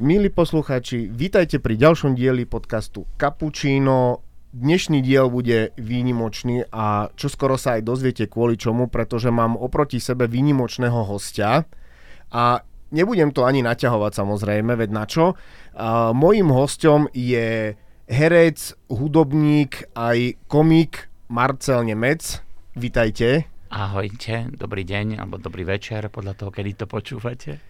Milí poslucháči, vítajte pri ďalšom dieli podcastu Cappuccino. Dnešný diel bude výnimočný a čo skoro sa aj dozviete kvôli čomu, pretože mám oproti sebe výnimočného hostia a nebudem to ani naťahovať samozrejme, veď na čo. Mojím hostom je herec, hudobník, aj komik Marcel Nemec. Vítajte. Ahojte, dobrý deň alebo dobrý večer, podľa toho, kedy to počúvate.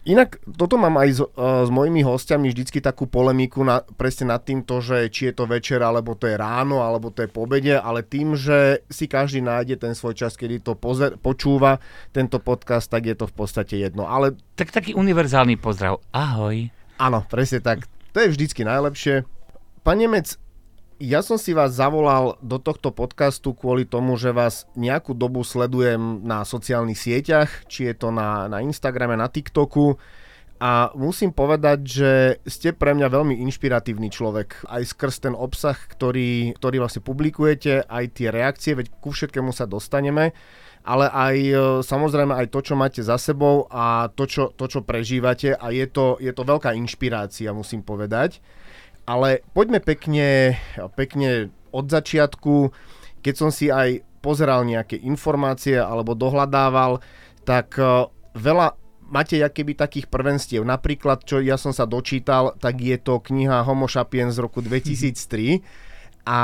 Inak toto mám aj s, uh, s mojimi hostiami vždycky takú polemiku na, presne nad týmto, že či je to večer, alebo to je ráno, alebo to je pobede, ale tým, že si každý nájde ten svoj čas, kedy to pozer, počúva tento podcast, tak je to v podstate jedno. Ale... Tak taký univerzálny pozdrav. Ahoj. Áno, presne tak. To je vždycky najlepšie. Pán Nemec, ja som si vás zavolal do tohto podcastu kvôli tomu, že vás nejakú dobu sledujem na sociálnych sieťach, či je to na, na Instagrame, na TikToku a musím povedať, že ste pre mňa veľmi inšpiratívny človek. Aj skrz ten obsah, ktorý, ktorý vlastne publikujete, aj tie reakcie, veď ku všetkému sa dostaneme, ale aj e, samozrejme aj to, čo máte za sebou a to, čo, to, čo prežívate a je to, je to veľká inšpirácia, musím povedať. Ale poďme pekne, pekne od začiatku, keď som si aj pozeral nejaké informácie alebo dohľadával, tak e, veľa máte keby takých prvenstiev. Napríklad, čo ja som sa dočítal, tak je to kniha Homo sapiens z roku 2003 a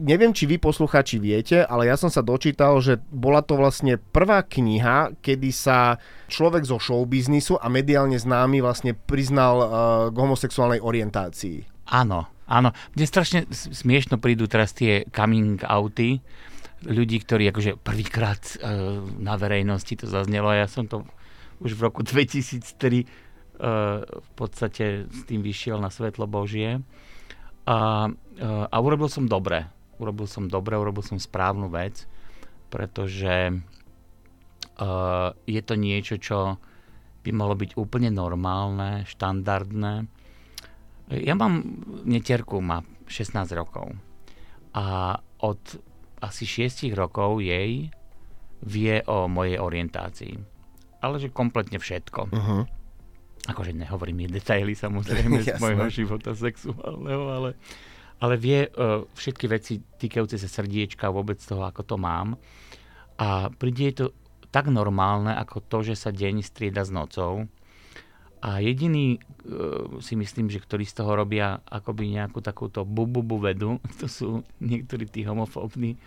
neviem, či vy posluchači viete, ale ja som sa dočítal, že bola to vlastne prvá kniha, kedy sa človek zo showbiznisu a mediálne známy vlastne priznal uh, k homosexuálnej orientácii. Áno, áno. Mne strašne smiešno prídu teraz tie coming outy ľudí, ktorí akože prvýkrát uh, na verejnosti to zaznelo a ja som to už v roku 2003 uh, e, v podstate s tým vyšiel na svetlo Božie. A, a urobil som dobre. Urobil som dobre, urobil som správnu vec, pretože uh, je to niečo, čo by malo byť úplne normálne, štandardné ja mám netierku, má 16 rokov a od asi 6 rokov jej vie o mojej orientácii. Ale že kompletne všetko. Uh-huh. Akože nehovorím jej detaily samozrejme z mojho života sexuálneho, ale, ale vie uh, všetky veci týkajúce sa srdiečka, vôbec toho, ako to mám. A príde to tak normálne, ako to, že sa deň strieda s nocou a jediný uh, si myslím, že ktorí z toho robia akoby nejakú takúto bububu vedu, to sú niektorí tí homofóbni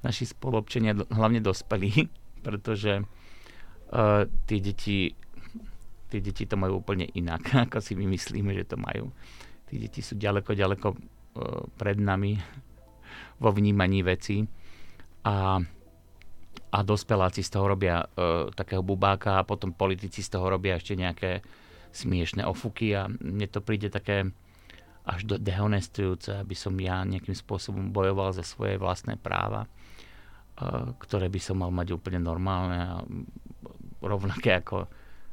naši spolobčania, hlavne dospelí, pretože uh, tie deti tie deti to majú úplne inak, ako si my myslíme, že to majú. Tí deti sú ďaleko, ďaleko pred nami vo vnímaní veci. A a dospeláci z toho robia uh, takého bubáka a potom politici z toho robia ešte nejaké smiešné ofuky a mne to príde také až do dehonestujúce, aby som ja nejakým spôsobom bojoval za svoje vlastné práva, ktoré by som mal mať úplne normálne a rovnaké ako,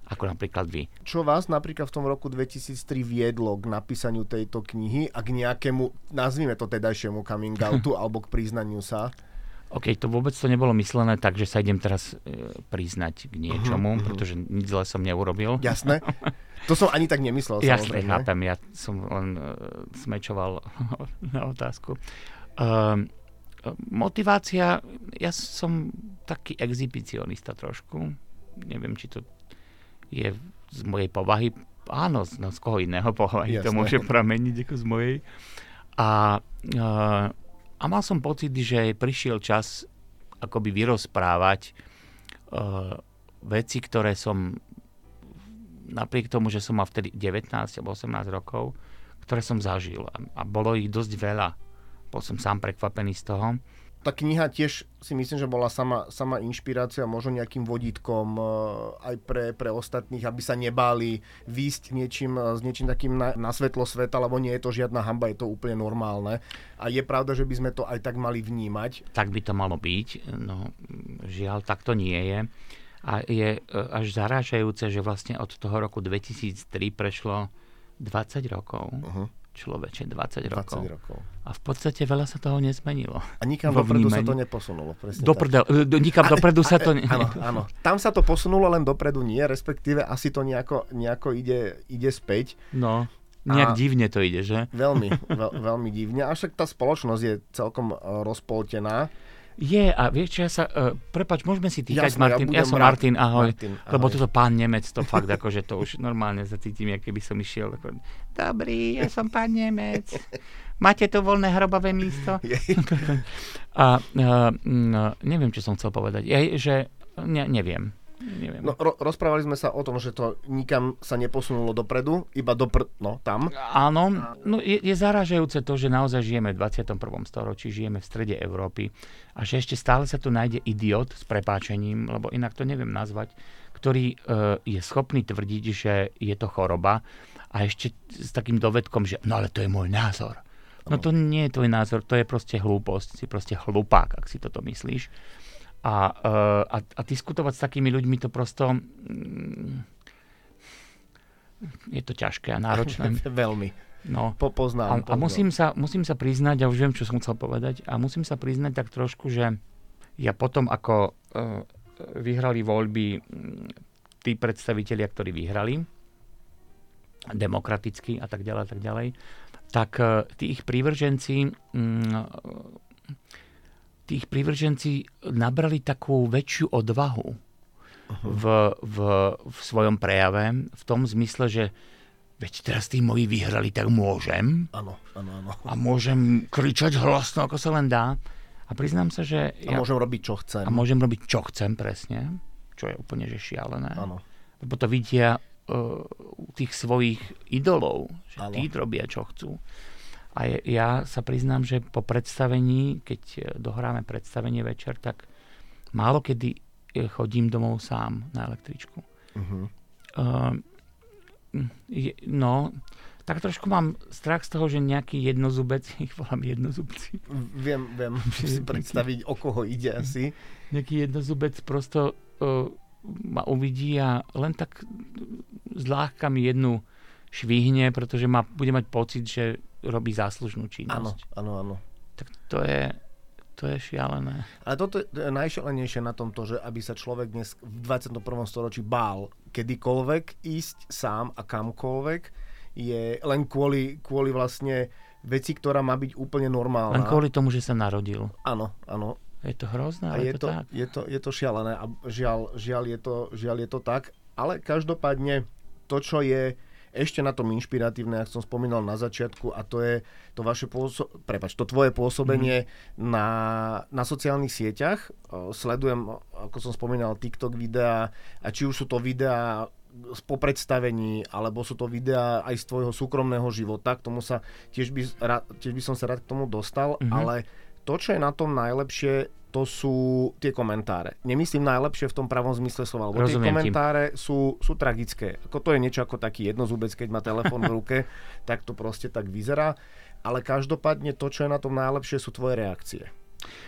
ako napríklad vy. Čo vás napríklad v tom roku 2003 viedlo k napísaniu tejto knihy a k nejakému, nazvime to tedajšiemu coming outu alebo k priznaniu sa? OK, to vôbec to nebolo myslené tak, že sa idem teraz e, priznať k niečomu, uh-huh, uh-huh. pretože nič zle som neurobil. Jasné. To som ani tak nemyslel. Jasne, chápem, ja som len uh, smečoval na otázku. Uh, motivácia, ja som taký exhibicionista trošku. Neviem, či to je z mojej povahy. Áno, no z koho iného povahy Jasné. to môže prameniť ako z mojej. A, a mal som pocit, že prišiel čas akoby vyrozprávať uh, veci, ktoré som napriek tomu, že som mal vtedy 19 alebo 18 rokov, ktoré som zažil. A, a bolo ich dosť veľa. Bol som sám prekvapený z toho. Tá kniha tiež si myslím, že bola sama, sama inšpirácia, možno nejakým vodítkom uh, aj pre, pre ostatných, aby sa nebáli výjsť niečím, uh, s niečím takým na, na svetlo sveta, lebo nie je to žiadna hamba, je to úplne normálne. A je pravda, že by sme to aj tak mali vnímať. Tak by to malo byť, no žiaľ, tak to nie je. A je e, až zarážajúce, že vlastne od toho roku 2003 prešlo 20 rokov. Uh-huh. Človeče, 20 rokov. 20 rokov. A v podstate veľa sa toho nezmenilo. A nikam dopredu sa to neposunulo. Presne Do tak. prda, do, nikam dopredu sa to... Ne... Áno, áno. Tam sa to posunulo, len dopredu nie, respektíve asi to nejako, nejako ide, ide späť. No, nejak A- divne to ide, že? Veľmi, veľ, veľmi divne. A však tá spoločnosť je celkom e, rozpoltená. Je, a vieš čo, ja sa... Uh, prepač, môžeme si týkať, Jasné, Martin? Ja, budem som rád. Martin, ahoj. Martin, ahoj. Lebo toto pán Nemec, to fakt, akože to už normálne zacítim, ako keby som išiel. Ako, Dobrý, ja som pán Nemec. Máte tu voľné hrobové místo? A uh, neviem, čo som chcel povedať. Je, že ne, neviem. Neviem. No, ro- rozprávali sme sa o tom, že to nikam sa neposunulo dopredu, iba dopr... no tam. Áno, no je, je zaražajúce to, že naozaj žijeme v 21. storočí, žijeme v strede Európy a že ešte stále sa tu nájde idiot s prepáčením, lebo inak to neviem nazvať, ktorý e, je schopný tvrdiť, že je to choroba a ešte s takým dovedkom, že no ale to je môj názor. No to nie je tvoj názor, to je proste hlúposť, si proste hlupák, ak si toto myslíš. A, e, a, a diskutovať s takými ľuďmi to prosto... mm, je to ťažké a náročné. Veľmi. No. Po, A, poznám, a musím, sa, musím sa priznať, ja už viem, čo som chcel povedať, a musím sa priznať tak trošku, že ja potom, ako uh, vyhrali voľby mm, tí predstavitelia, ktorí vyhrali, demokraticky a tak ďalej, a tak ďalej, tak uh, tí ich prívrženci mm, tí ich prívrženci nabrali takú väčšiu odvahu v, v, v svojom prejave, v tom zmysle, že veď teraz tí moji vyhrali, tak môžem Áno, áno, áno. a môžem kričať hlasno, ako sa len dá. A priznám sa, že A môžem robiť, čo chcem. a môžem robiť, čo chcem presne, čo je úplne že šialené. Áno. Lebo to vidia uh, tých svojich idolov, že Áno. tí robia, čo chcú. A ja sa priznám, že po predstavení, keď eh, dohráme predstavenie večer, tak málo kedy eh, chodím domov sám na električku. Uh-huh. Uh, je, no, tak trošku mám strach z toho, že nejaký jednozubec, ich volám jednozubci, Viem, viem si predstaviť, o koho ide asi. nejaký jednozubec prosto uh, ma uvidí a len tak zľahka mi jednu švihne, pretože ma, bude mať pocit, že robí záslužnú Áno, činnosť. áno, áno. Tak to je, to je šialené. Ale toto je najšalenejšie na tomto, že aby sa človek dnes v 21. storočí bál kedykoľvek ísť sám a kamkoľvek, je len kvôli, kvôli vlastne veci, ktorá má byť úplne normálna. Len kvôli tomu, že sa narodil. Áno, áno. Je to hrozné, ale je je to, to, tak. je, to, je to šialené a žiaľ, žiaľ, je to, žiaľ je to tak. Ale každopádne to, čo je ešte na tom inšpiratívne, ako som spomínal na začiatku, a to je to vaše pôso- prepač, to tvoje pôsobenie mm. na, na sociálnych sieťach. Sledujem, ako som spomínal, TikTok videá, a či už sú to videá z popredstavení, alebo sú to videá aj z tvojho súkromného života, k tomu sa tiež by, tiež by som sa rád k tomu dostal, Mhm. ale to, čo je na tom najlepšie, to sú tie komentáre. Nemyslím najlepšie v tom pravom zmysle slova, lebo tie Rozumiem ti. komentáre sú, sú tragické. Ako to je niečo ako taký jednozubec, keď má telefón v ruke, tak to proste tak vyzerá. Ale každopádne to, čo je na tom najlepšie, sú tvoje reakcie.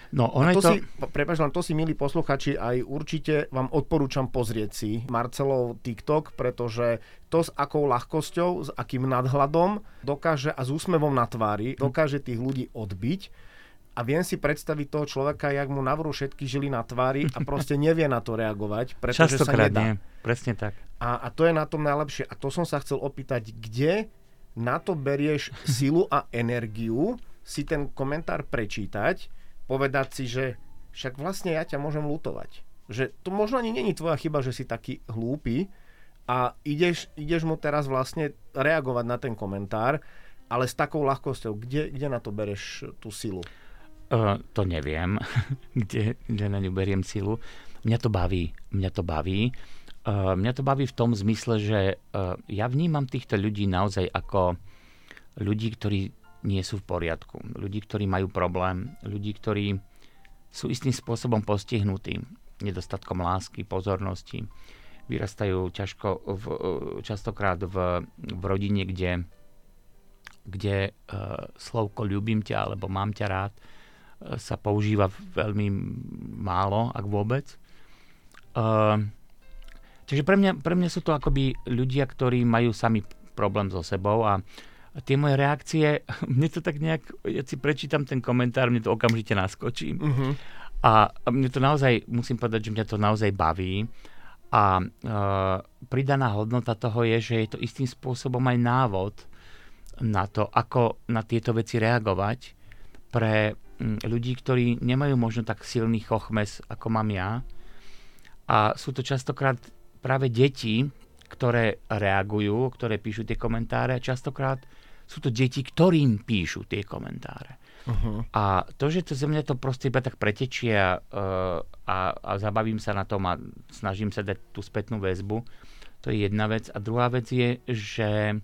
No, ono To to... si, prepáč, len to si, milí posluchači, aj určite vám odporúčam pozrieť si Marcelov TikTok, pretože to s akou ľahkosťou, s akým nadhľadom dokáže a s úsmevom na tvári dokáže tých ľudí odbiť a viem si predstaviť toho človeka, jak mu navrú všetky žily na tvári a proste nevie na to reagovať, pretože sa Častokrát nedá. nie. Presne tak. A, a to je na tom najlepšie. A to som sa chcel opýtať, kde na to berieš silu a energiu si ten komentár prečítať, povedať si, že však vlastne ja ťa môžem lutovať. Že to možno ani není tvoja chyba, že si taký hlúpy a ideš, ideš mu teraz vlastne reagovať na ten komentár, ale s takou ľahkosťou. Kde, kde na to bereš tú silu? Uh, to neviem, kde, kde na ňu beriem silu. Mňa to baví. Mňa to baví. Uh, mňa to baví v tom zmysle, že uh, ja vnímam týchto ľudí naozaj ako ľudí, ktorí nie sú v poriadku. Ľudí, ktorí majú problém. Ľudí, ktorí sú istým spôsobom postihnutí nedostatkom lásky, pozornosti. Vyrastajú ťažko v, uh, častokrát v, v rodine, kde, kde uh, slovko ľúbim ťa alebo mám ťa rád sa používa veľmi málo, ak vôbec. Uh, čiže pre mňa, pre mňa sú to akoby ľudia, ktorí majú sami problém so sebou a tie moje reakcie, mne to tak nejak, ja si prečítam ten komentár, mne to okamžite naskočí. Uh-huh. A mne to naozaj, musím povedať, že mňa to naozaj baví. A e, pridaná hodnota toho je, že je to istým spôsobom aj návod na to, ako na tieto veci reagovať pre ľudí, ktorí nemajú možno tak silný chochmes, ako mám ja. A sú to častokrát práve deti, ktoré reagujú, ktoré píšu tie komentáre. Častokrát sú to deti, ktorým píšu tie komentáre. Uh-huh. A to, že to ze mňa to proste iba tak pretečie a, a, a zabavím sa na tom a snažím sa dať tú spätnú väzbu, to je jedna vec. A druhá vec je, že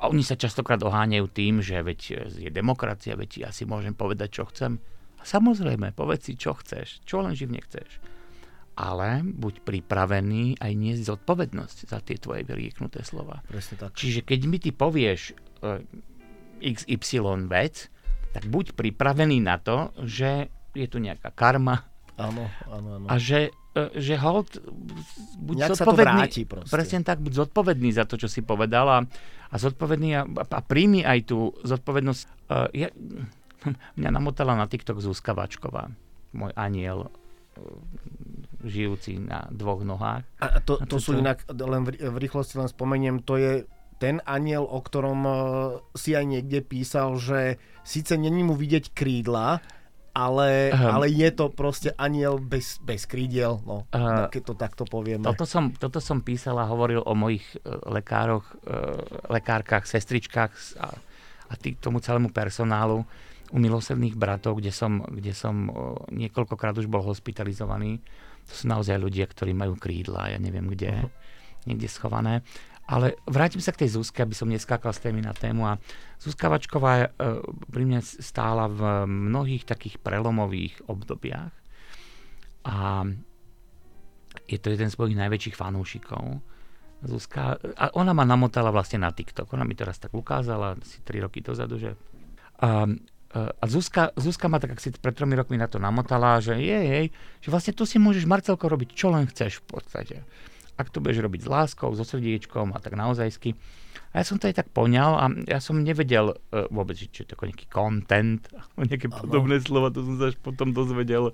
a oni sa častokrát oháňajú tým, že veď je demokracia, veď ja si môžem povedať, čo chcem. A samozrejme, povedz si, čo chceš, čo len živne chceš. Ale buď pripravený aj niesť zodpovednosť za tie tvoje vyrieknuté slova. Presne tak. Čiže keď mi ty povieš uh, e, XY vec, tak buď pripravený na to, že je tu nejaká karma. Áno, áno, áno. A že E, že hold, buď Nejak zodpovedný, sa to vráti presne tak, buď zodpovedný za to, čo si povedal a, a zodpovedný a, a príjmi aj tú zodpovednosť. Uh, ja, mňa namotala na TikTok Zuzka Vačková, môj aniel uh, žijúci na dvoch nohách. A to, to, to sú inak, len v, v rýchlosti len spomeniem, to je ten aniel, o ktorom si aj niekde písal, že síce není mu vidieť krídla, ale, um, ale je to proste aniel bez, bez krídiel, no, uh, keď to takto povieme. Toto som, toto som písal a hovoril o mojich uh, lekároch, uh, lekárkach, sestričkách a, a tý, tomu celému personálu u milosrdných bratov, kde som, kde som uh, niekoľkokrát už bol hospitalizovaný. To sú naozaj ľudia, ktorí majú krídla, ja neviem kde, uh-huh. niekde schované. Ale vrátim sa k tej Zuzke, aby som neskákal z témy na tému. A Zuzka Vačková e, pri mne stála v mnohých takých prelomových obdobiach. A je to jeden z mojich najväčších fanúšikov. Zuzka, a ona ma namotala vlastne na TikTok. Ona mi to raz tak ukázala, asi 3 roky dozadu, že... A, a Zuzka, Zuzka ma tak, ak si pred tromi rokmi na to namotala, že jej, jej, že vlastne tu si môžeš, Marcelko, robiť čo len chceš v podstate ak to budeš robiť s láskou, so srdiečkom a tak naozajsky. A ja som to aj tak poňal a ja som nevedel uh, vôbec, či je to nejaký content, nejaké ano. podobné slova, to som sa až potom dozvedel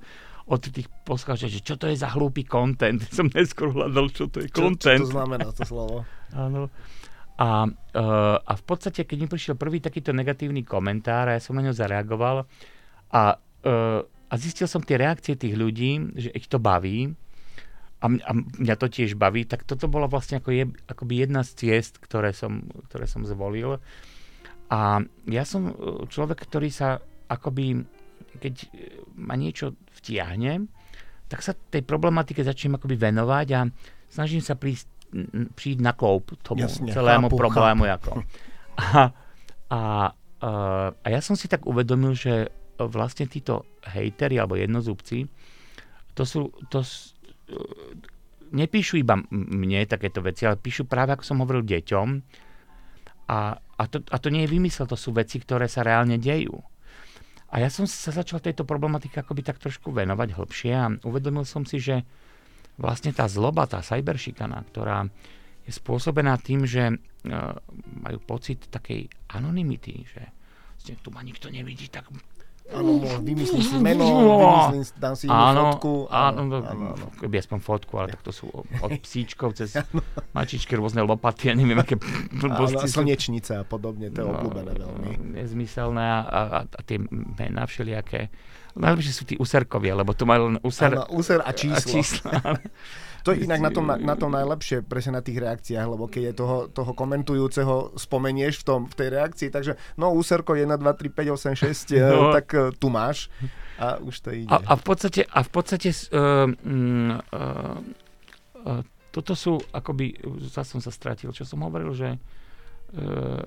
od tých poslucháčov, že čo to je za hlúpy content. Som neskôr hľadal, čo to je content. Čo, čo to znamená to slovo? Áno. A, uh, a v podstate, keď mi prišiel prvý takýto negatívny komentár, a ja som na ňo zareagoval a, uh, a zistil som tie reakcie tých ľudí, že ich to baví, a, a mňa to tiež baví, tak toto bola vlastne ako je, akoby jedna z ciest, ktoré som, ktoré som zvolil. A ja som e, človek, ktorý sa akoby, keď e, ma niečo vtiahne, tak sa tej problematike začnem akoby venovať a snažím sa prísť, prísť na kloup tomu Jasne, celému chápu, problému. Chápu. Ako. A, a, a, a ja som si tak uvedomil, že vlastne títo hejteri alebo jednozúbci, to sú, to, nepíšu iba mne takéto veci, ale píšu práve, ako som hovoril, deťom. A, a, to, a to nie je vymysel, to sú veci, ktoré sa reálne dejú. A ja som sa začal tejto problematike akoby tak trošku venovať hlbšie a uvedomil som si, že vlastne tá zloba, tá cyberšikana, ktorá je spôsobená tým, že uh, majú pocit takej anonymity, že tu ma nikto nevidí, tak Áno, vymyslím si meno, vymyslím, dám si áno, fotku. Áno, áno, áno, áno. Keby aspoň fotku, ale tak to sú od psíčkov cez mačičky, rôzne lopaty, ja neviem, aké blbosti. Áno, a podobne, to je no, obľúbené veľmi. Nezmyselné a, a, a tie mená všelijaké. Najlepšie sú tí userkovia, lebo to majú len user, áno, user a číslo. A číslo To je inak na tom, na, na tom najlepšie, presne na tých reakciách, lebo keď je toho, toho komentujúceho spomenieš v, tom, v tej reakcii, takže no úserko 1, 2, 3, 5, 8, 6, no. tak uh, tu máš a už to ide. A, a v podstate, a v podstate uh, uh, uh, toto sú akoby, zase som sa stratil, čo som hovoril, že Uh,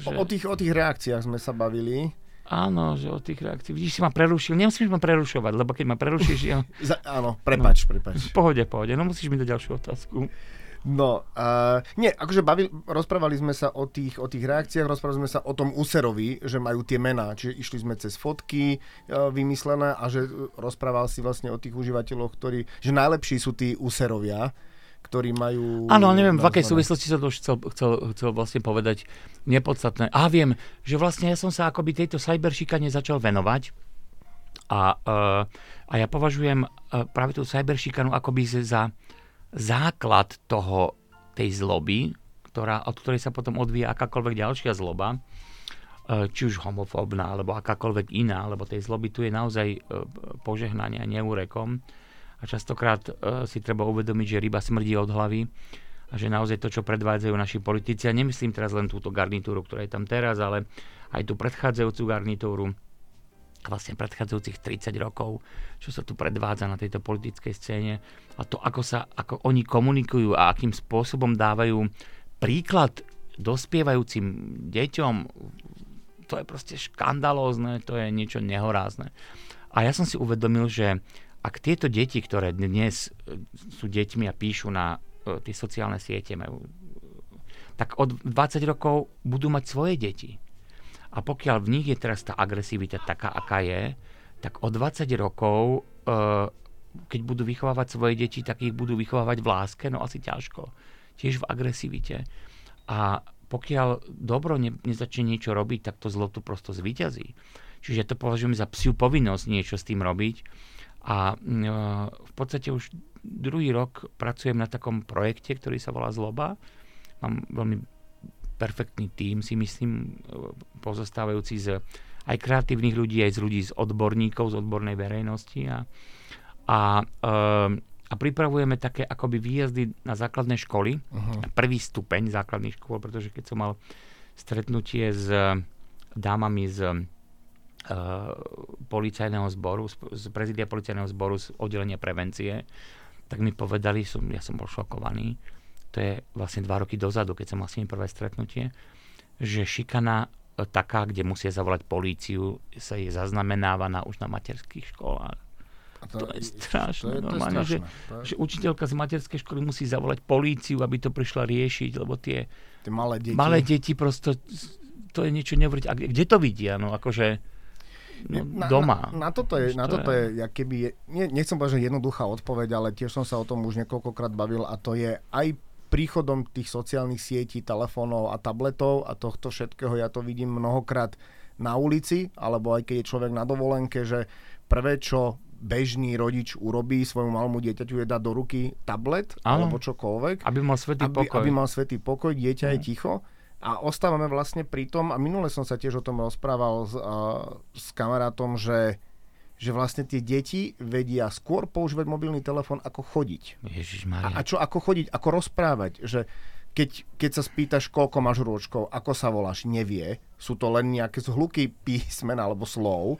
že... O, o, tých, o tých reakciách sme sa bavili. Áno, že od tých reakcií. Vidíš, si ma prerušil. Nemusíš ma prerušovať, lebo keď ma prerušíš... Ja... Za, áno, prepač, no, prepač. V pohode, pohode. No musíš mi dať ďalšiu otázku. No, uh, nie, akože bavili, rozprávali sme sa o tých, o tých reakciách, rozprávali sme sa o tom úserovi, že majú tie mená, čiže išli sme cez fotky uh, vymyslené a že rozprával si vlastne o tých užívateľoch, ktorí, že najlepší sú tí úserovia, ktorí majú... Áno, neviem, v akej súvislosti som to už chcel, chcel, chcel vlastne povedať nepodstatné. A viem, že vlastne ja som sa akoby tejto cyberšikane začal venovať a, uh, a ja považujem uh, práve tú cyberšikanu akoby za základ toho, tej zloby, ktorá, od ktorej sa potom odvíja akákoľvek ďalšia zloba, uh, či už homofóbna, alebo akákoľvek iná, lebo tej zloby tu je naozaj uh, požehnanie a častokrát uh, si treba uvedomiť, že ryba smrdí od hlavy a že naozaj to, čo predvádzajú naši politici, a nemyslím teraz len túto garnitúru, ktorá je tam teraz, ale aj tú predchádzajúcu garnitúru, vlastne predchádzajúcich 30 rokov, čo sa tu predvádza na tejto politickej scéne a to, ako, sa, ako oni komunikujú a akým spôsobom dávajú príklad dospievajúcim deťom, to je proste škandalózne, to je niečo nehorázne. A ja som si uvedomil, že ak tieto deti, ktoré dnes e, sú deťmi a píšu na e, tie sociálne siete, majú, tak od 20 rokov budú mať svoje deti. A pokiaľ v nich je teraz tá agresivita taká, aká je, tak o 20 rokov, e, keď budú vychovávať svoje deti, tak ich budú vychovávať v láske, no asi ťažko. Tiež v agresivite. A pokiaľ dobro ne, nezačne niečo robiť, tak to zlo tu prosto zvíťazí. Čiže to považujem za psiu povinnosť niečo s tým robiť a mm, e, v podstate už druhý rok pracujem na takom projekte, ktorý sa volá Zloba. Mám veľmi perfektný tím, si myslím, e, pozostávajúci z aj kreatívnych ľudí, aj z ľudí z odborníkov, z odbornej verejnosti a, a, e, a pripravujeme také akoby výjazdy na základné školy, uh-huh. na prvý stupeň základných škôl, pretože keď som mal stretnutie s dámami z policajného zboru, z prezidia policajného zboru z oddelenia prevencie, tak mi povedali, som, ja som bol šokovaný, to je vlastne dva roky dozadu, keď som mal s nimi prvé stretnutie, že šikana eh, taká, kde musia zavolať políciu, sa je zaznamenávaná už na materských školách. To, to je strašné. To je, normálne, to je strašné. Že, to je... že učiteľka z materskej školy musí zavolať políciu, aby to prišla riešiť, lebo tie, tie malé deti, malé deti prosto, to je niečo neuveriteľné. A kde to vidia? No akože, na, doma. Na, na toto je, na toto je, je keby, je, nechcem povedať, že jednoduchá odpoveď, ale tiež som sa o tom už niekoľkokrát bavil a to je aj príchodom tých sociálnych sietí, telefónov a tabletov a tohto všetkého ja to vidím mnohokrát na ulici, alebo aj keď je človek na dovolenke, že prvé, čo bežný rodič urobí svojmu malému dieťaťu je dať do ruky tablet ano. alebo čokoľvek. Aby mal svetý aby, pokoj. Aby mal svetý pokoj, dieťa mm. je ticho a ostávame vlastne pri tom, a minule som sa tiež o tom rozprával s, uh, s kamarátom, že, že vlastne tie deti vedia skôr používať mobilný telefón, ako chodiť. A, a čo, ako chodiť, ako rozprávať, že keď, keď sa spýtaš, koľko máš rôčkov, ako sa voláš, nevie. Sú to len nejaké zhluky písmen alebo slov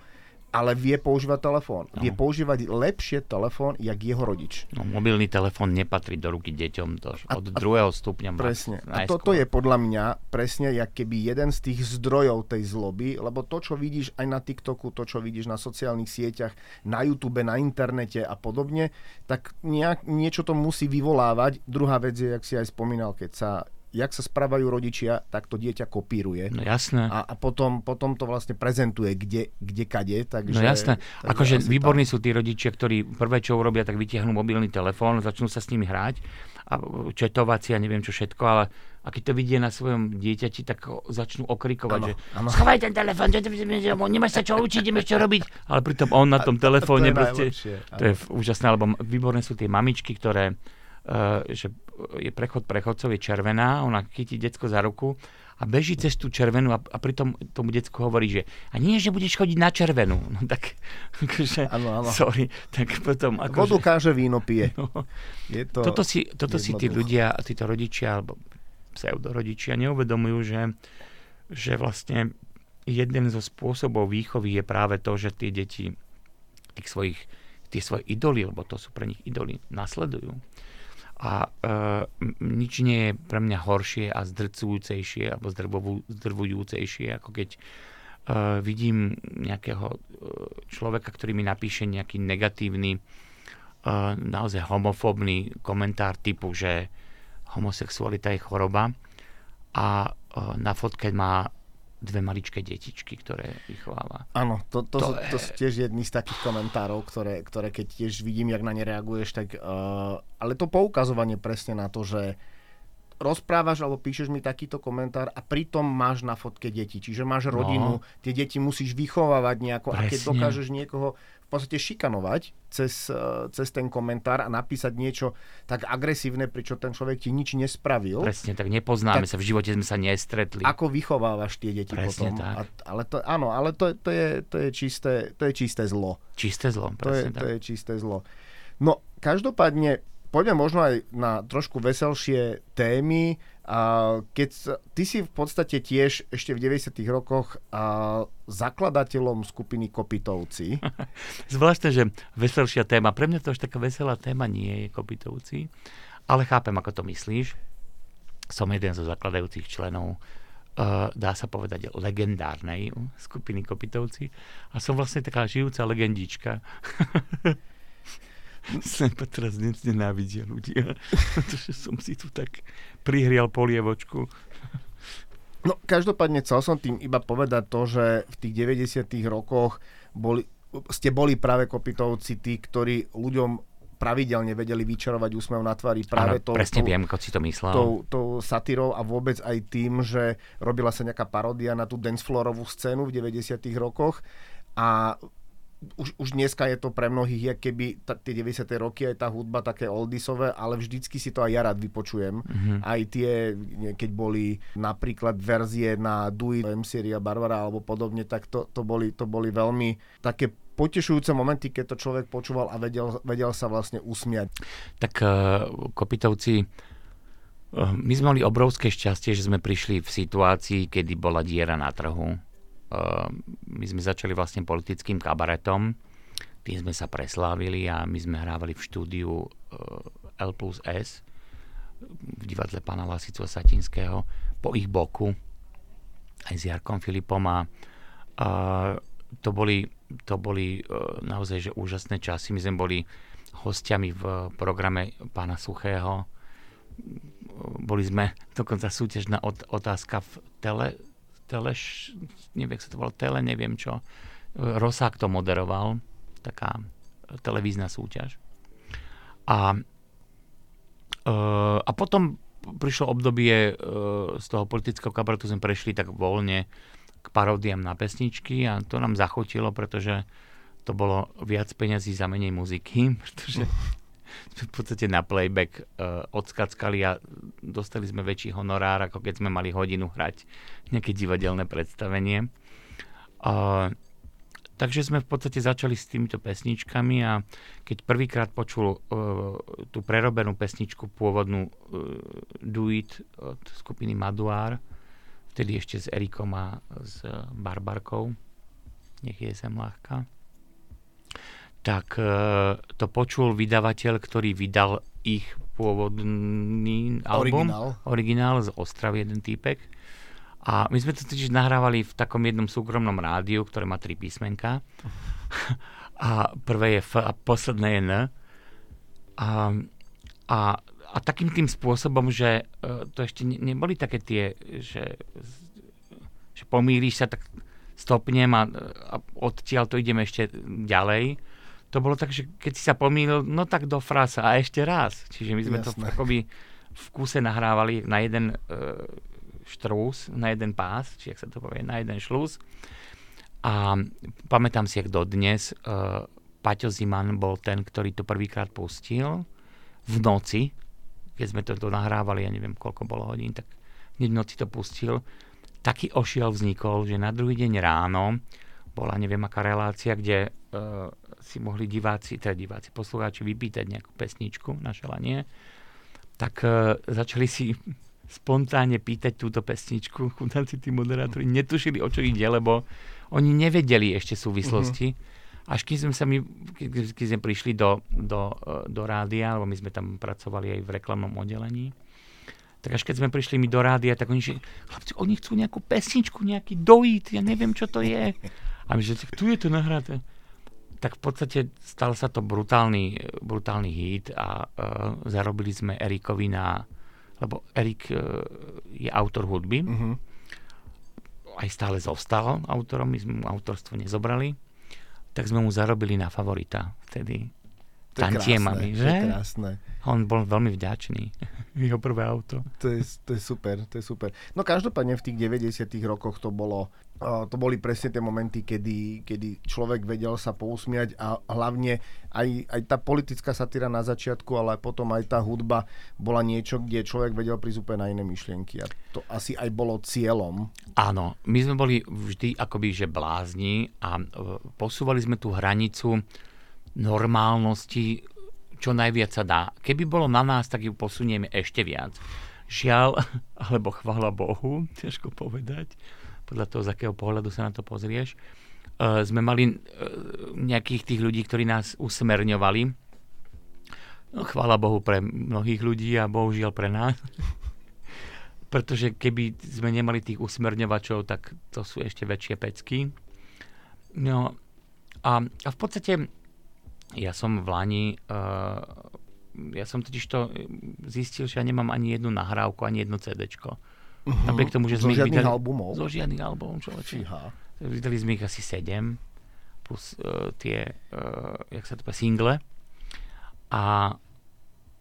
ale vie používať telefón. No. Vie používať lepšie telefón, jak jeho rodič. No, mobilný telefón nepatrí do ruky deťom to od a, druhého stupňa. Presne. A toto je podľa mňa presne jak keby jeden z tých zdrojov tej zloby, lebo to, čo vidíš aj na TikToku, to, čo vidíš na sociálnych sieťach, na YouTube, na internete a podobne, tak nejak, niečo to musí vyvolávať. Druhá vec je, jak si aj spomínal, keď sa jak sa správajú rodičia, tak to dieťa kopíruje. No jasné. A, a potom, potom to vlastne prezentuje kde, kde kade. Takže, no jasné. Akože výborní tam... sú tí rodičia, ktorí prvé čo urobia, tak vytiahnú mobilný telefón, začnú sa s nimi hrať a četovať si a neviem čo všetko, ale a keď to vidie na svojom dieťati, tak začnú okrikovať, ano, že ano. schovaj ten telefón, nemáš sa čo učiť, nemáš čo robiť. Ale pritom on na tom telefóne proste, to je úžasné, alebo výborné sú tie mamičky, ktoré že je prechod prechodcov, je červená, ona chytí decko za ruku a beží cez tú červenú a, a pritom tomu decku hovorí, že a nie, že budeš chodiť na červenú. No tak, akože, ano, ano. sorry, tak potom... Akože, Vodu káže, víno pije. No, je to toto si, toto si tí ľudia, títo rodičia, alebo pseudorodičia neuvedomujú, že, že vlastne jeden zo spôsobov výchovy je práve to, že tie deti tých svojich, tie svoje idoly, lebo to sú pre nich idoly, nasledujú a e, nič nie je pre mňa horšie a zdrcujúcejšie alebo zdrvujúcejšie, ako keď e, vidím nejakého e, človeka, ktorý mi napíše nejaký negatívny, e, naozaj homofóbny komentár typu, že homosexualita je choroba a e, na fotke má dve maličké detičky, ktoré vychováva. Áno, to, to, to, sú, to sú tiež jedny z takých komentárov, ktoré, ktoré keď tiež vidím, jak na ne reaguješ, tak... Uh, ale to poukazovanie presne na to, že rozprávaš alebo píšeš mi takýto komentár a pritom máš na fotke deti. Čiže máš rodinu, no. tie deti musíš vychovávať nejako Presne. a keď dokážeš niekoho v podstate šikanovať cez, eh, cez ten komentár a napísať niečo tak agresívne, pričo ten človek ti nič nespravil. Presne, tak nepoznáme tak, sa, v živote sme sa nestretli. Ako vychovávaš tie deti presne potom. Tak. A, ale to, áno, ale to, to, je, to, je čisté, to je čisté zlo. Čisté zlo, presne to je, tak. To je čisté zlo. No, každopádne poďme možno aj na trošku veselšie témy. A keď ty si v podstate tiež ešte v 90. rokoch a zakladateľom skupiny Kopitovci. Zvláštne, že veselšia téma. Pre mňa to už taká veselá téma nie je Kopitovci, ale chápem, ako to myslíš. Som jeden zo zakladajúcich členov Uh, dá sa povedať, legendárnej skupiny Kopitovci. A som vlastne taká žijúca legendička. Sem teraz dnes nenávidia ľudia, pretože som si tu tak prihrial polievočku. No, každopádne chcel som tým iba povedať to, že v tých 90 rokoch boli, ste boli práve kopitovci tí, ktorí ľuďom pravidelne vedeli vyčarovať úsmev na tvári práve to, presne tou, viem, ako si to myslel. Tou, tou satírou a vôbec aj tým, že robila sa nejaká paródia na tú dancefloorovú scénu v 90 rokoch a už, už dneska je to pre mnohých, jak keby t- tie 90. roky aj tá hudba také oldisové, ale vždycky si to aj ja rád vypočujem. Mm-hmm. Aj tie, keď boli napríklad verzie na Do It, MC a Barbara alebo podobne, tak to, to, boli, to boli veľmi také potešujúce momenty, keď to človek počúval a vedel, vedel sa vlastne usmiať. Tak uh, Kopitovci, uh, my sme mali obrovské šťastie, že sme prišli v situácii, kedy bola diera na trhu my sme začali vlastne politickým kabaretom, tým sme sa preslávili a my sme hrávali v štúdiu eh, L plus S v divadle pána Lasicu Satinského po ich boku aj s Jarkom Filipom a, a to boli, to boli eh, naozaj že úžasné časy. My sme boli hostiami v programe pána Suchého. Boli sme dokonca súťažná otázka v tele, teleš, neviem, sa to volalo, tele, neviem čo. Rosák to moderoval, taká televízna súťaž. A, e, a potom prišlo obdobie e, z toho politického kabaretu, sme prešli tak voľne k paródiám na pesničky a to nám zachotilo, pretože to bolo viac peňazí za menej muziky, pretože v podstate na playback uh, odskackali a dostali sme väčší honorár, ako keď sme mali hodinu hrať nejaké divadelné predstavenie. Uh, takže sme v podstate začali s týmito pesničkami a keď prvýkrát počul uh, tú prerobenú pesničku pôvodnú uh, Do It od skupiny Maduár, vtedy ešte s Erikom a s Barbarkou, nech je sem ľahká, tak e, to počul vydavateľ, ktorý vydal ich pôvodný album. Originál. Originál z Ostravy, jeden týpek. A my sme to totiž nahrávali v takom jednom súkromnom rádiu, ktoré má tri písmenka. A prvé je F a posledné je N. A, a, a takým tým spôsobom, že e, to ešte neboli také tie, že, že pomýliš sa, tak stopnem a, a odtiaľ to ideme ešte ďalej to bolo tak, že keď si sa pomýlil, no tak do frasa a ešte raz. Čiže my sme Jasné. to akoby v kuse nahrávali na jeden uh, štrús, na jeden pás, či ak sa to povie, na jeden šlús. A pamätám si, ak dodnes, uh, Paťo Ziman bol ten, ktorý to prvýkrát pustil v noci, keď sme to, to nahrávali, ja neviem, koľko bolo hodín, tak v noci to pustil. Taký ošiel vznikol, že na druhý deň ráno bola neviem aká relácia, kde uh, si mohli diváci, teda diváci, poslucháči vypýtať nejakú pesničku na želanie, tak uh, začali si spontánne pýtať túto pesničku. Chudáci tí moderátori netušili, o čo ide, lebo oni nevedeli ešte súvislosti. Uh-huh. Až keď sme, sa my, keď sme prišli do, do, e, do rádia, lebo my sme tam pracovali aj v reklamnom oddelení, tak až keď sme prišli my do rádia, tak oni, že chlapci, oni chcú nejakú pesničku, nejaký dojít, ja neviem, čo to je. A my, že tu je to nahraté tak v podstate stal sa to brutálny, brutálny hit a uh, zarobili sme Erikovi na, lebo Erik uh, je autor hudby. Uh-huh. aj stále zostal autorom, my sme mu autorstvo nezobrali, tak sme mu zarobili na favorita vtedy. To Tantiemami, krásne, že? To je krásne. On bol veľmi vďačný. Jeho prvé auto. To je, to je super, to je super. No každopádne v tých 90 rokoch to bolo, to boli presne tie momenty, kedy, kedy človek vedel sa pousmiať a hlavne aj, aj tá politická satíra na začiatku, ale potom aj tá hudba bola niečo, kde človek vedel prísť úplne na iné myšlienky a to asi aj bolo cieľom. Áno, my sme boli vždy akoby, že blázni a e, posúvali sme tú hranicu normálnosti čo najviac sa dá. Keby bolo na nás, tak ju posunieme ešte viac. Žiaľ, alebo chvala Bohu, ťažko povedať, podľa toho, z akého pohľadu sa na to pozrieš, uh, sme mali uh, nejakých tých ľudí, ktorí nás usmerňovali. No, chvála Bohu pre mnohých ľudí a bohužiaľ pre nás. Pretože keby sme nemali tých usmerňovačov, tak to sú ešte väčšie pecky. No a, a v podstate ja som v Lani, uh, ja som totiž to zistil, že ja nemám ani jednu nahrávku, ani jedno CDčko. Uh-huh. Napriek tomu, že Zo sme ich vydali... albumov? Zo žiadnych albumov, človeče. Fíha. Vydali sme ich asi sedem, plus uh, tie, uh, jak sa to povie, single. A,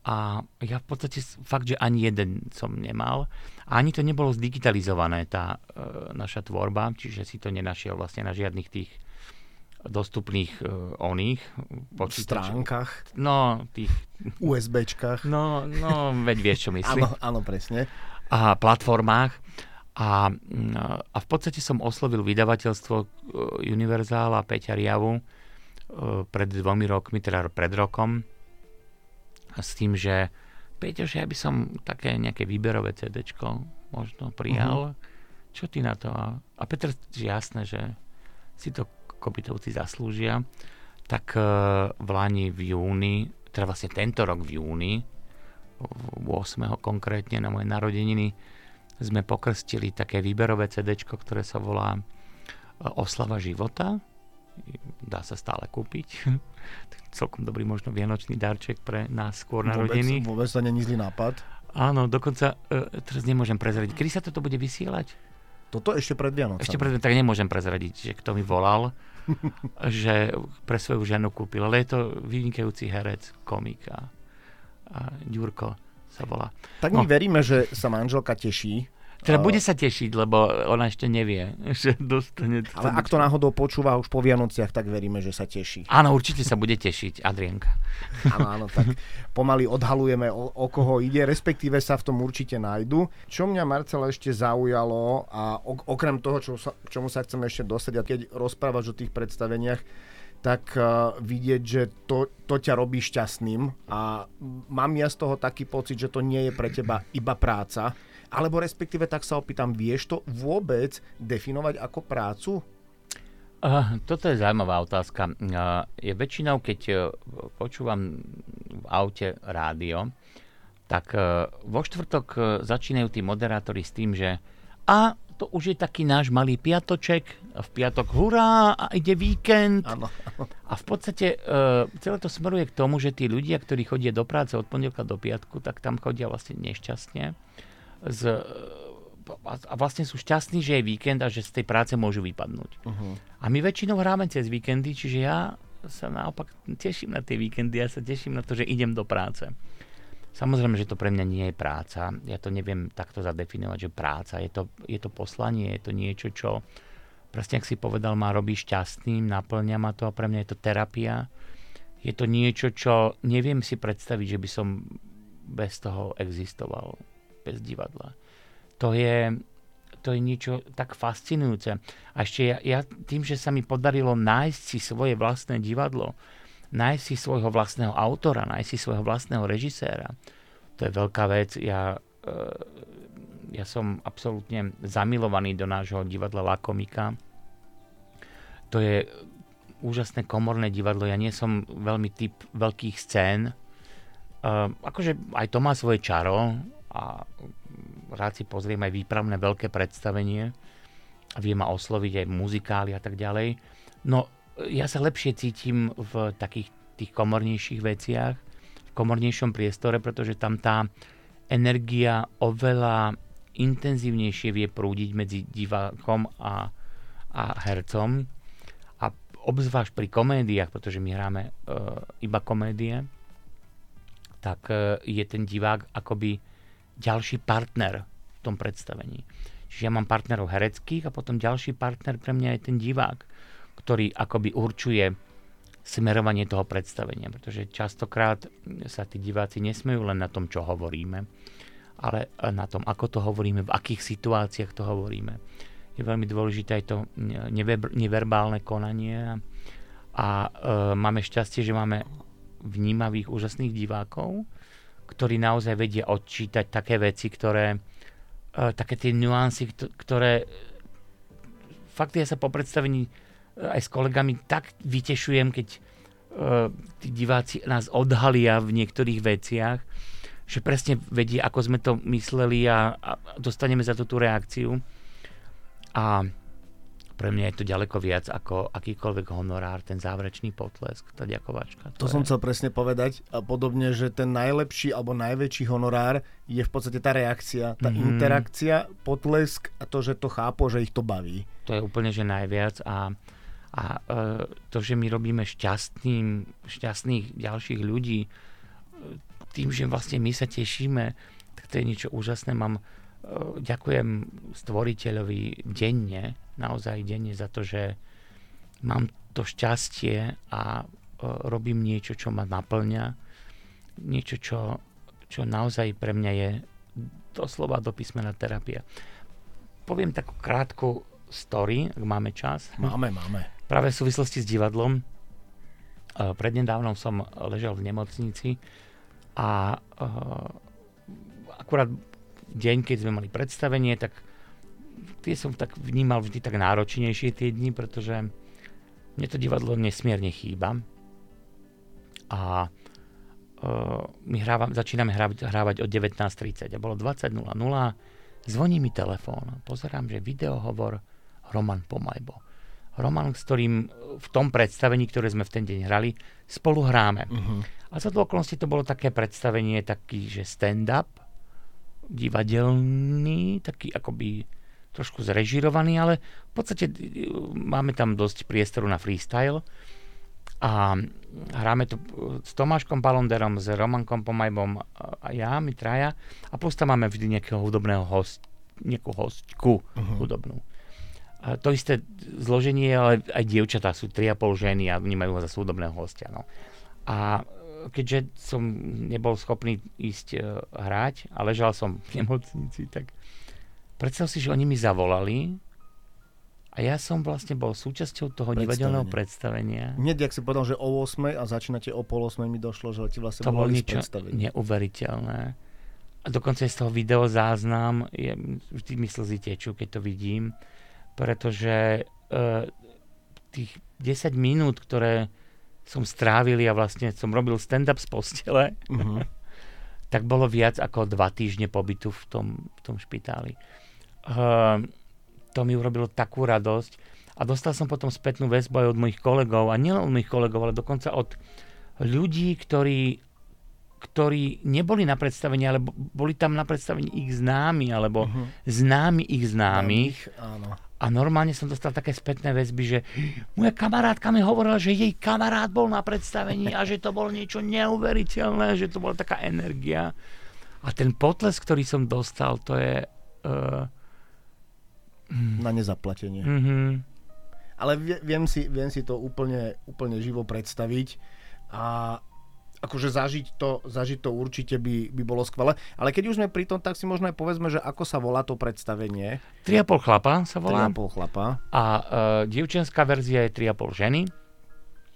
a ja v podstate fakt, že ani jeden som nemal. A ani to nebolo zdigitalizované, tá uh, naša tvorba, čiže si to nenašiel vlastne na žiadnych tých dostupných uh, oných počítačov. stránkach, No, tých, USBčkách. no, no, veď vieš, čo myslím. Áno, áno, presne. A platformách. A, a v podstate som oslovil vydavateľstvo e, Universal a Peťa Riavu e, pred dvomi rokmi, teda pred rokom, s tým, že Peťo, že ja by som také nejaké výberové CD možno prijal. Čo ty na to? A, a Petr, že jasné, že si to kopytovci zaslúžia. Tak e, v Lani v júni, teda vlastne tento rok v júni, 8. konkrétne na moje narodeniny sme pokrstili také výberové CD, ktoré sa volá e, Oslava života. Dá sa stále kúpiť. Celkom dobrý možno vianočný darček pre nás skôr narodení. Vôbec, vôbec to není zlý nápad. Áno, dokonca e, teraz nemôžem prezradiť. Kedy sa toto bude vysielať? Toto ešte pred Vianocami. Ešte pred, tak nemôžem prezradiť, že kto mi volal, že pre svoju ženu kúpil. Ale je to vynikajúci herec, komik a, Ďurko sa volá. Tak my No. veríme, že sa manželka teší. Teda bude sa tešiť, lebo ona ešte nevie, že dostane... Ale ak to náhodou počúva už po Vianociach, tak veríme, že sa teší. Áno, určite sa bude tešiť, Adrienka. Áno, áno, tak pomaly odhalujeme, o, o koho ide, respektíve sa v tom určite nájdu. Čo mňa, Marcela, ešte zaujalo, a ok- okrem toho, čo sa, čomu sa chcem ešte dostať, a keď rozprávaš o tých predstaveniach, tak uh, vidieť, že to, to ťa robí šťastným a mám ja z toho taký pocit, že to nie je pre teba iba práca, alebo respektíve tak sa opýtam, vieš to vôbec definovať ako prácu? Uh, toto je zaujímavá otázka. Uh, je väčšinou, keď uh, počúvam v aute rádio, tak vo štvrtok začínajú tí moderátori s tým, že a to už je taký náš malý piatoček, v piatok hurá a ide víkend. Áno. A v podstate uh, celé to smeruje k tomu, že tí ľudia, ktorí chodia do práce od pondelka do piatku, tak tam chodia vlastne nešťastne. Z, a a vlastne sú šťastní, že je víkend a že z tej práce môžu vypadnúť. Uh-huh. A my väčšinou hráme cez víkendy, čiže ja sa naopak teším na tie víkendy, ja sa teším na to, že idem do práce. Samozrejme, že to pre mňa nie je práca. Ja to neviem takto zadefinovať, že práca. Je to, je to poslanie, je to niečo, čo presne, ak si povedal, ma robí šťastným, naplňa ma to a pre mňa je to terapia. Je to niečo, čo neviem si predstaviť, že by som bez toho existoval, bez divadla. To je, to je niečo tak fascinujúce. A ešte ja, ja tým, že sa mi podarilo nájsť si svoje vlastné divadlo, nájsť si svojho vlastného autora, nájsť si svojho vlastného režiséra, to je veľká vec. Ja, e, ja som absolútne zamilovaný do nášho divadla La Komika. To je úžasné komorné divadlo. Ja nie som veľmi typ veľkých scén. Uh, akože aj to má svoje čaro a rád si pozriem aj výpravné veľké predstavenie vie ma osloviť aj muzikály a tak ďalej. No ja sa lepšie cítim v takých tých komornejších veciach, v komornejšom priestore, pretože tam tá energia oveľa intenzívnejšie vie prúdiť medzi divákom a, a hercom. A obzvlášť pri komédiách, pretože my hráme uh, iba komédie, tak uh, je ten divák akoby ďalší partner v tom predstavení. Čiže ja mám partnerov hereckých a potom ďalší partner pre mňa je ten divák, ktorý akoby určuje smerovanie toho predstavenia, pretože častokrát sa tí diváci nesmejú len na tom, čo hovoríme, ale na tom, ako to hovoríme, v akých situáciách to hovoríme. Je veľmi dôležité aj to neverbálne konanie a, e, máme šťastie, že máme vnímavých, úžasných divákov, ktorí naozaj vedia odčítať také veci, ktoré, e, také tie nuancy, ktoré fakt ja sa po predstavení aj s kolegami tak vytešujem, keď uh, tí diváci nás odhalia v niektorých veciach, že presne vedia, ako sme to mysleli a, a dostaneme za to tú reakciu. A pre mňa je to ďaleko viac ako akýkoľvek honorár, ten záverečný potlesk, tá ďakovačka. To, to je... som chcel presne povedať. A podobne, že ten najlepší alebo najväčší honorár je v podstate tá reakcia, tá mm-hmm. interakcia, potlesk a to, že to chápo, že ich to baví. To je úplne, že najviac a a e, to, že my robíme šťastným, šťastných ďalších ľudí, e, tým, že vlastne my sa tešíme, tak to je niečo úžasné. Mám, e, ďakujem stvoriteľovi denne, naozaj denne za to, že mám to šťastie a robím niečo, čo ma naplňa, niečo, čo, čo naozaj pre mňa je doslova do písmena terapia. Poviem takú krátku story, ak máme čas. Máme, máme práve v súvislosti s divadlom. Prednedávnom som ležal v nemocnici a akurát deň, keď sme mali predstavenie, tak tie som tak vnímal vždy tak náročnejšie tie dni, pretože mne to divadlo nesmierne chýba. A my hrávam, začíname hrávať, hrávať o 19.30 a bolo 20.00, zvoní mi telefón, pozerám, že videohovor Roman Pomajbo. Roman, s ktorým v tom predstavení, ktoré sme v ten deň hrali, spolu hráme. Uh-huh. A za to okolnosti to bolo také predstavenie, taký, že stand-up, divadelný, taký akoby trošku zrežirovaný, ale v podstate e, máme tam dosť priestoru na freestyle. A hráme to s Tomáškom Palonderom, s Romankom Pomajbom a ja, my traja. A plus tam máme vždy nejakého hudobného host, nejakú hostku uh-huh. hudobnú to isté zloženie, ale aj dievčatá sú 3,5 ženy a vnímajú ho za súdobného hostia. No. A keďže som nebol schopný ísť uh, hrať a ležal som v nemocnici, tak predstav si, že oni mi zavolali a ja som vlastne bol súčasťou toho divadelného predstavenia. Hneď, ak si povedal, že o 8 a začínate o pol 8 mi došlo, že ti vlastne to bolo niečo neuveriteľné. A dokonca je z toho videozáznam, je, vždy mi slzy tečú, keď to vidím pretože uh, tých 10 minút, ktoré som strávil a vlastne som robil stand-up z postele, uh-huh. tak bolo viac ako dva týždne pobytu v tom, v tom špitáli. Uh, to mi urobilo takú radosť a dostal som potom spätnú väzbu aj od mojich kolegov a nielen od mojich kolegov, ale dokonca od ľudí, ktorí ktorí neboli na predstavení, ale boli tam na predstavení ich známi, alebo uh-huh. známi ich známych. Áno. A normálne som dostal také spätné väzby, že moja kamarátka mi hovorila, že jej kamarát bol na predstavení a že to bolo niečo neuveriteľné, že to bola taká energia. A ten potles, ktorý som dostal, to je... Uh, na nezaplatenie. Mm-hmm. Ale viem si, viem si to úplne, úplne živo predstaviť. A akože zažiť to, zažiť to určite by, by bolo skvelé. Ale keď už sme pri tom, tak si možno aj povedzme, že ako sa volá to predstavenie. 3,5 chlapa sa volá. 3,5 chlapa. A uh, dievčenská verzia je 3,5 ženy.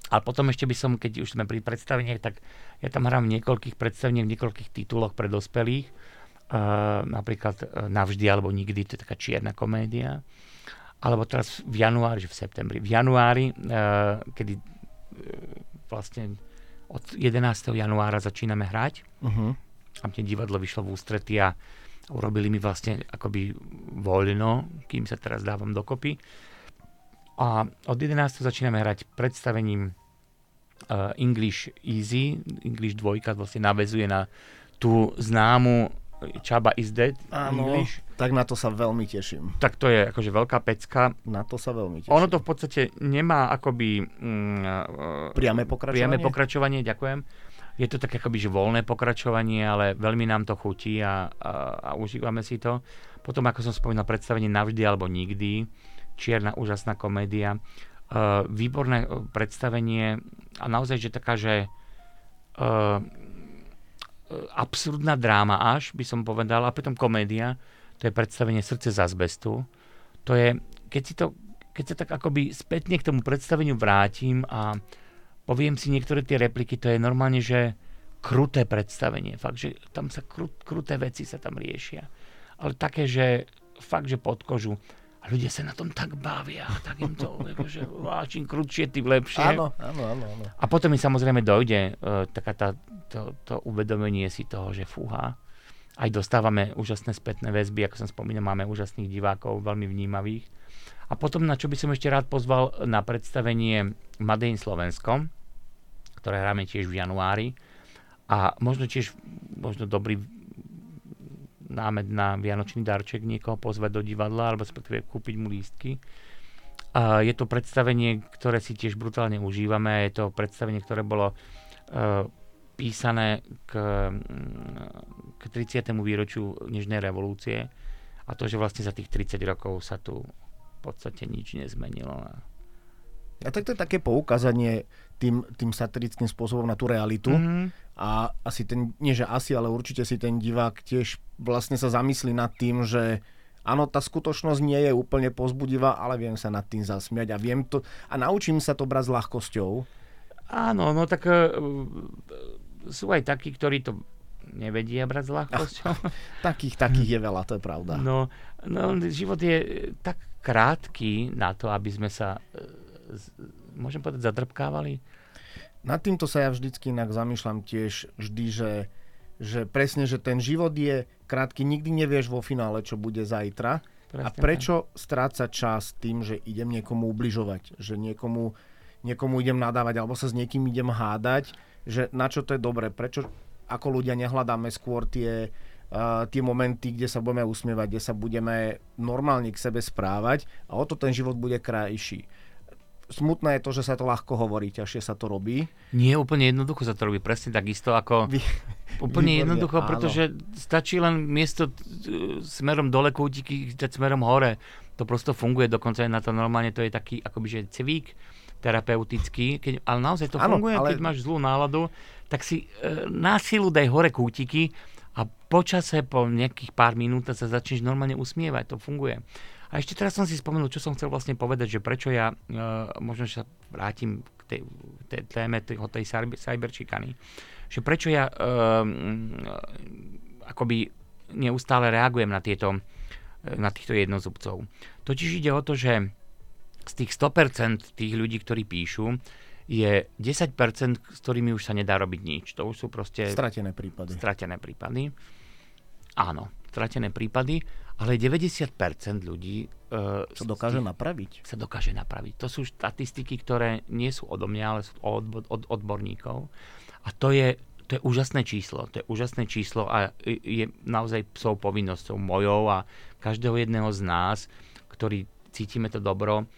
A potom ešte by som, keď už sme pri predstaveniach, tak ja tam hrám v niekoľkých predstaveniach, v niekoľkých tituloch pre dospelých. Uh, napríklad uh, Navždy alebo nikdy, to je taká čierna komédia. Alebo teraz v januári, že v septembri. V januári, uh, kedy uh, vlastne od 11. januára začíname hrať. Uh-huh. A mne divadlo vyšlo v ústrety a urobili mi vlastne akoby voľno, kým sa teraz dávam dokopy. A od 11. začíname hrať predstavením uh, English Easy. English 2 vlastne navezuje na tú známu Čaba is dead. Áno, English. tak na to sa veľmi teším. Tak to je akože veľká pecka. Na to sa veľmi teším. Ono to v podstate nemá akoby mm, Priame pokračovanie? priame pokračovanie, ďakujem. Je to tak akoby že voľné pokračovanie, ale veľmi nám to chutí a, a, a užívame si to. Potom, ako som spomínal, predstavenie Navždy alebo nikdy, čierna úžasná komédia, uh, výborné uh, predstavenie a naozaj, že taká, že uh, absurdná dráma až, by som povedal, a potom komédia, to je predstavenie Srdce z azbestu. To je, keď si to, keď sa tak akoby spätne k tomu predstaveniu vrátim a poviem si niektoré tie repliky, to je normálne, že kruté predstavenie. Fakt, že tam sa krut, kruté veci sa tam riešia. Ale také, že fakt, že pod kožu. A ľudia sa na tom tak bavia, tak im to, akože, á, čím krutšie, tým lepšie. Áno, áno, áno. áno. A potom mi samozrejme dojde uh, taká tá, to, to uvedomenie si toho, že fúha. Aj dostávame úžasné spätné väzby, ako som spomínal, máme úžasných divákov, veľmi vnímavých. A potom, na čo by som ešte rád pozval na predstavenie Made in Slovensko, ktoré hráme tiež v januári. A možno tiež možno dobrý námed na vianočný darček niekoho pozvať do divadla alebo respektíve kúpiť mu lístky. A je to predstavenie, ktoré si tiež brutálne užívame je to predstavenie, ktoré bolo uh, písané k, mm, k 30. výročiu Nežnej revolúcie a to, že vlastne za tých 30 rokov sa tu v podstate nič nezmenilo. A tak to je také poukázanie tým, tým satirickým spôsobom na tú realitu. Mhm. A asi ten, nie že asi, ale určite si ten divák tiež vlastne sa zamyslí nad tým, že áno, tá skutočnosť nie je úplne pozbudivá, ale viem sa nad tým zasmiať a viem to a naučím sa to brať s ľahkosťou. Áno, no tak uh, sú aj takí, ktorí to nevedia brať s ľahkosťou. Takých, takých je veľa, to je pravda. No, no, život je tak krátky na to, aby sme sa, e, môžem povedať, zadrbkávali. Nad týmto sa ja vždycky inak zamýšľam tiež vždy, že, že presne, že ten život je krátky, nikdy nevieš vo finále, čo bude zajtra. Presne a prečo strácať čas tým, že idem niekomu ubližovať, že niekomu, niekomu idem nadávať alebo sa s niekým idem hádať, že na čo to je dobré, prečo ako ľudia nehľadáme skôr tie, uh, tie momenty, kde sa budeme usmievať, kde sa budeme normálne k sebe správať a o to ten život bude krajší. Smutné je to, že sa to ľahko hovorí, ťažšie sa to robí. Nie, úplne jednoducho sa to robí presne takisto ako... Vy, Úplne Výborne, jednoducho, áno. pretože stačí len miesto e, smerom dole kútiky dať smerom hore. To prosto funguje, dokonca aj na to normálne, to je taký akoby že cvík terapeutický, keď, ale naozaj to Áno, funguje, ale- keď máš zlú náladu, tak si e, na silu daj hore kútiky a počase po nejakých pár minútach sa začneš normálne usmievať, to funguje. A ešte teraz som si spomenul, čo som chcel vlastne povedať, že prečo ja, e, možno že sa vrátim k tej, tej téme tej, tej cyber- cyberčikany, že prečo ja um, akoby neustále reagujem na tieto na týchto jednozubcov. Totiž ide o to, že z tých 100% tých ľudí, ktorí píšu, je 10%, s ktorými už sa nedá robiť nič. To už sú proste stratené prípady. stratené prípady. Áno, stratené prípady, ale 90% ľudí uh, Čo dokáže napraviť. sa dokáže napraviť. To sú štatistiky, ktoré nie sú odo mňa, ale sú od, od odborníkov. A to je, to je úžasné číslo. To je úžasné číslo a je naozaj psou povinnosťou mojou a každého jedného z nás, ktorý cítime to dobro,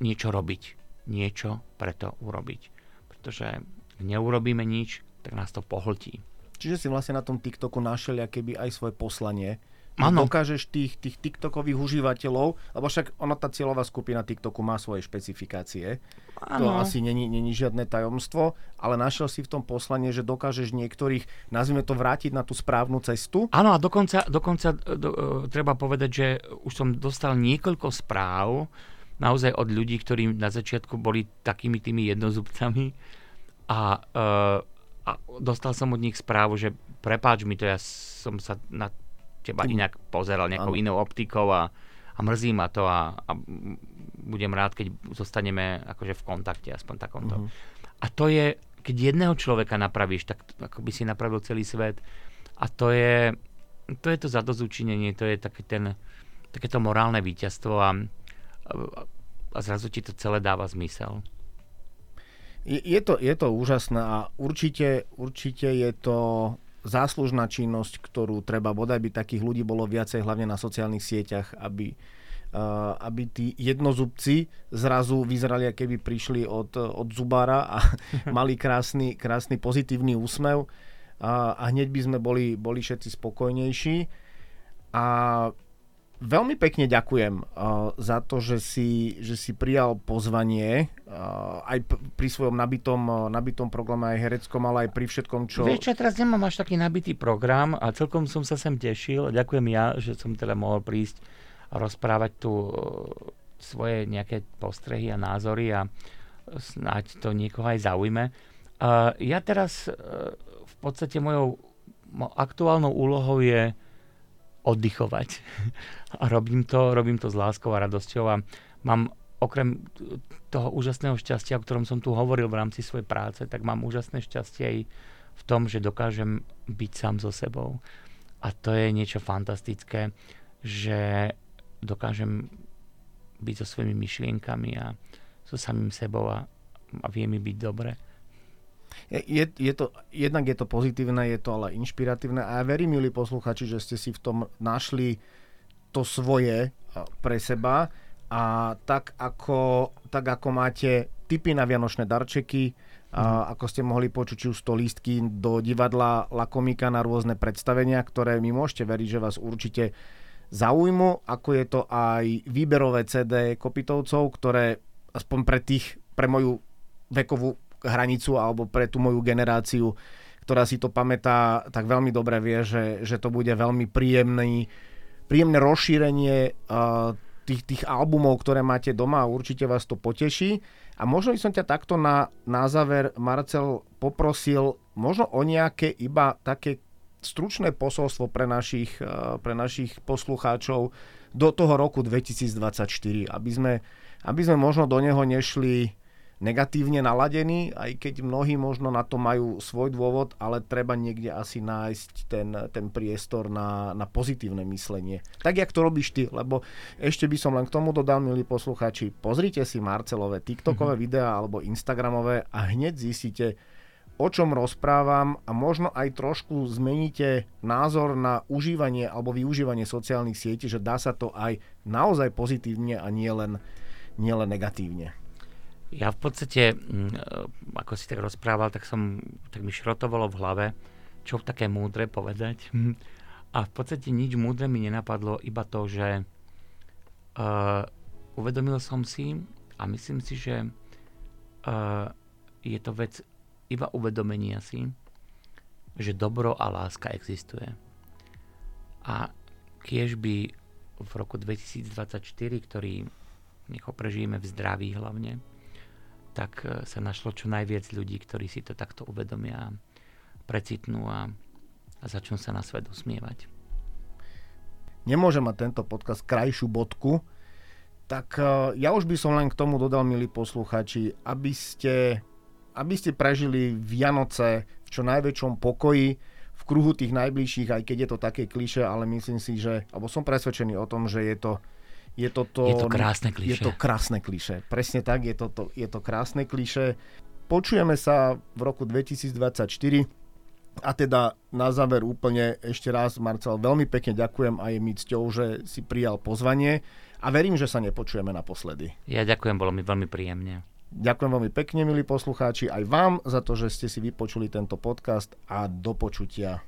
niečo robiť. Niečo preto urobiť. Pretože ak neurobíme nič, tak nás to pohltí. Čiže si vlastne na tom TikToku našiel keby aj svoje poslanie. Áno. Dokážeš tých, tých TikTokových užívateľov, lebo však ona tá cieľová skupina TikToku má svoje špecifikácie. To Áno. asi není, není žiadne tajomstvo, ale našiel si v tom poslanie, že dokážeš niektorých, nazvime to, vrátiť na tú správnu cestu. Áno, a dokonca, dokonca do, e, treba povedať, že už som dostal niekoľko správ naozaj od ľudí, ktorí na začiatku boli takými tými jednozubcami a, e, a dostal som od nich správu, že prepáč mi to, ja som sa na teba Tým- inak pozeral nejakou inou optikou a, a mrzí ma to a, a budem rád, keď zostaneme akože v kontakte, aspoň takomto. Mhm. A to je, keď jedného človeka napravíš, tak ako by si napravil celý svet. A to je to, je to zadozučinenie, to je taký ten, takéto morálne víťazstvo a, a, zrazu ti to celé dáva zmysel. Je, je, to, je to úžasné a určite, určite je to záslužná činnosť, ktorú treba bodaj by takých ľudí bolo viacej, hlavne na sociálnych sieťach, aby, uh, aby tí jednozubci zrazu vyzerali, keby prišli od, od zubára a mali krásny, krásny pozitívny úsmev a, a hneď by sme boli, boli všetci spokojnejší. A Veľmi pekne ďakujem uh, za to, že si, že si prijal pozvanie uh, aj p- pri svojom nabitom, uh, nabitom programe aj hereckom, ale aj pri všetkom, čo... Vieš čo, teraz nemám až taký nabitý program a celkom som sa sem tešil. Ďakujem ja, že som teda mohol prísť a rozprávať tu uh, svoje nejaké postrehy a názory a snáď to niekoho aj zaujme. Uh, ja teraz uh, v podstate mojou aktuálnou úlohou je oddychovať. A robím to, robím to s láskou a radosťou a mám okrem toho úžasného šťastia, o ktorom som tu hovoril v rámci svojej práce, tak mám úžasné šťastie aj v tom, že dokážem byť sám so sebou. A to je niečo fantastické, že dokážem byť so svojimi myšlienkami a so samým sebou a, a vie mi byť dobre. Je, je to, jednak je to pozitívne, je to ale inšpiratívne a ja verím, milí posluchači, že ste si v tom našli to svoje pre seba a tak ako, tak ako máte tipy na vianočné darčeky, a mhm. ako ste mohli počuť, či už to lístky do divadla Lakomika na rôzne predstavenia, ktoré mi môžete veriť, že vás určite zaujmu, ako je to aj výberové CD Kopitovcov, ktoré aspoň pre tých, pre moju vekovú hranicu alebo pre tú moju generáciu, ktorá si to pamätá, tak veľmi dobre vie, že, že to bude veľmi príjemný, príjemné rozšírenie uh, tých, tých albumov, ktoré máte doma a určite vás to poteší. A možno by som ťa takto na, na záver, Marcel, poprosil možno o nejaké iba také stručné posolstvo pre našich, uh, pre našich poslucháčov do toho roku 2024, aby sme, aby sme možno do neho nešli negatívne naladení, aj keď mnohí možno na to majú svoj dôvod, ale treba niekde asi nájsť ten, ten priestor na, na pozitívne myslenie. Tak, jak to robíš ty, lebo ešte by som len k tomu dodal, milí poslucháči, pozrite si Marcelové TikTokové mm-hmm. videá alebo Instagramové a hneď zistíte, o čom rozprávam a možno aj trošku zmeníte názor na užívanie alebo využívanie sociálnych sietí, že dá sa to aj naozaj pozitívne a nielen nie len negatívne. Ja v podstate, mm, e, ako si tak rozprával, tak, som, tak mi šrotovalo v hlave, čo také múdre povedať. A v podstate nič múdre mi nenapadlo, iba to, že uh, uvedomil som si a myslím si, že uh, je to vec iba uvedomenia si, že dobro a láska existuje. A kiež by v roku 2024, ktorý nech ho prežijeme v zdraví hlavne, tak e, sa našlo čo najviac ľudí, ktorí si to takto uvedomia, precitnú a, a začnú sa na svet usmievať. Nemôže mať tento podcast krajšiu bodku, tak e, ja už by som len k tomu dodal, milí posluchači, aby ste, aby ste prežili Vianoce v čo najväčšom pokoji, v kruhu tých najbližších, aj keď je to také kliše, ale myslím si, že, alebo som presvedčený o tom, že je to je to, to, je to krásne kliše. Je to krásne kliše. Presne tak, je to, to, je to krásne kliše. Počujeme sa v roku 2024 a teda na záver úplne ešte raz, Marcel, veľmi pekne ďakujem a je mi cťou, že si prijal pozvanie a verím, že sa nepočujeme naposledy. Ja ďakujem, bolo mi veľmi príjemne. Ďakujem veľmi pekne, milí poslucháči, aj vám za to, že ste si vypočuli tento podcast a do počutia.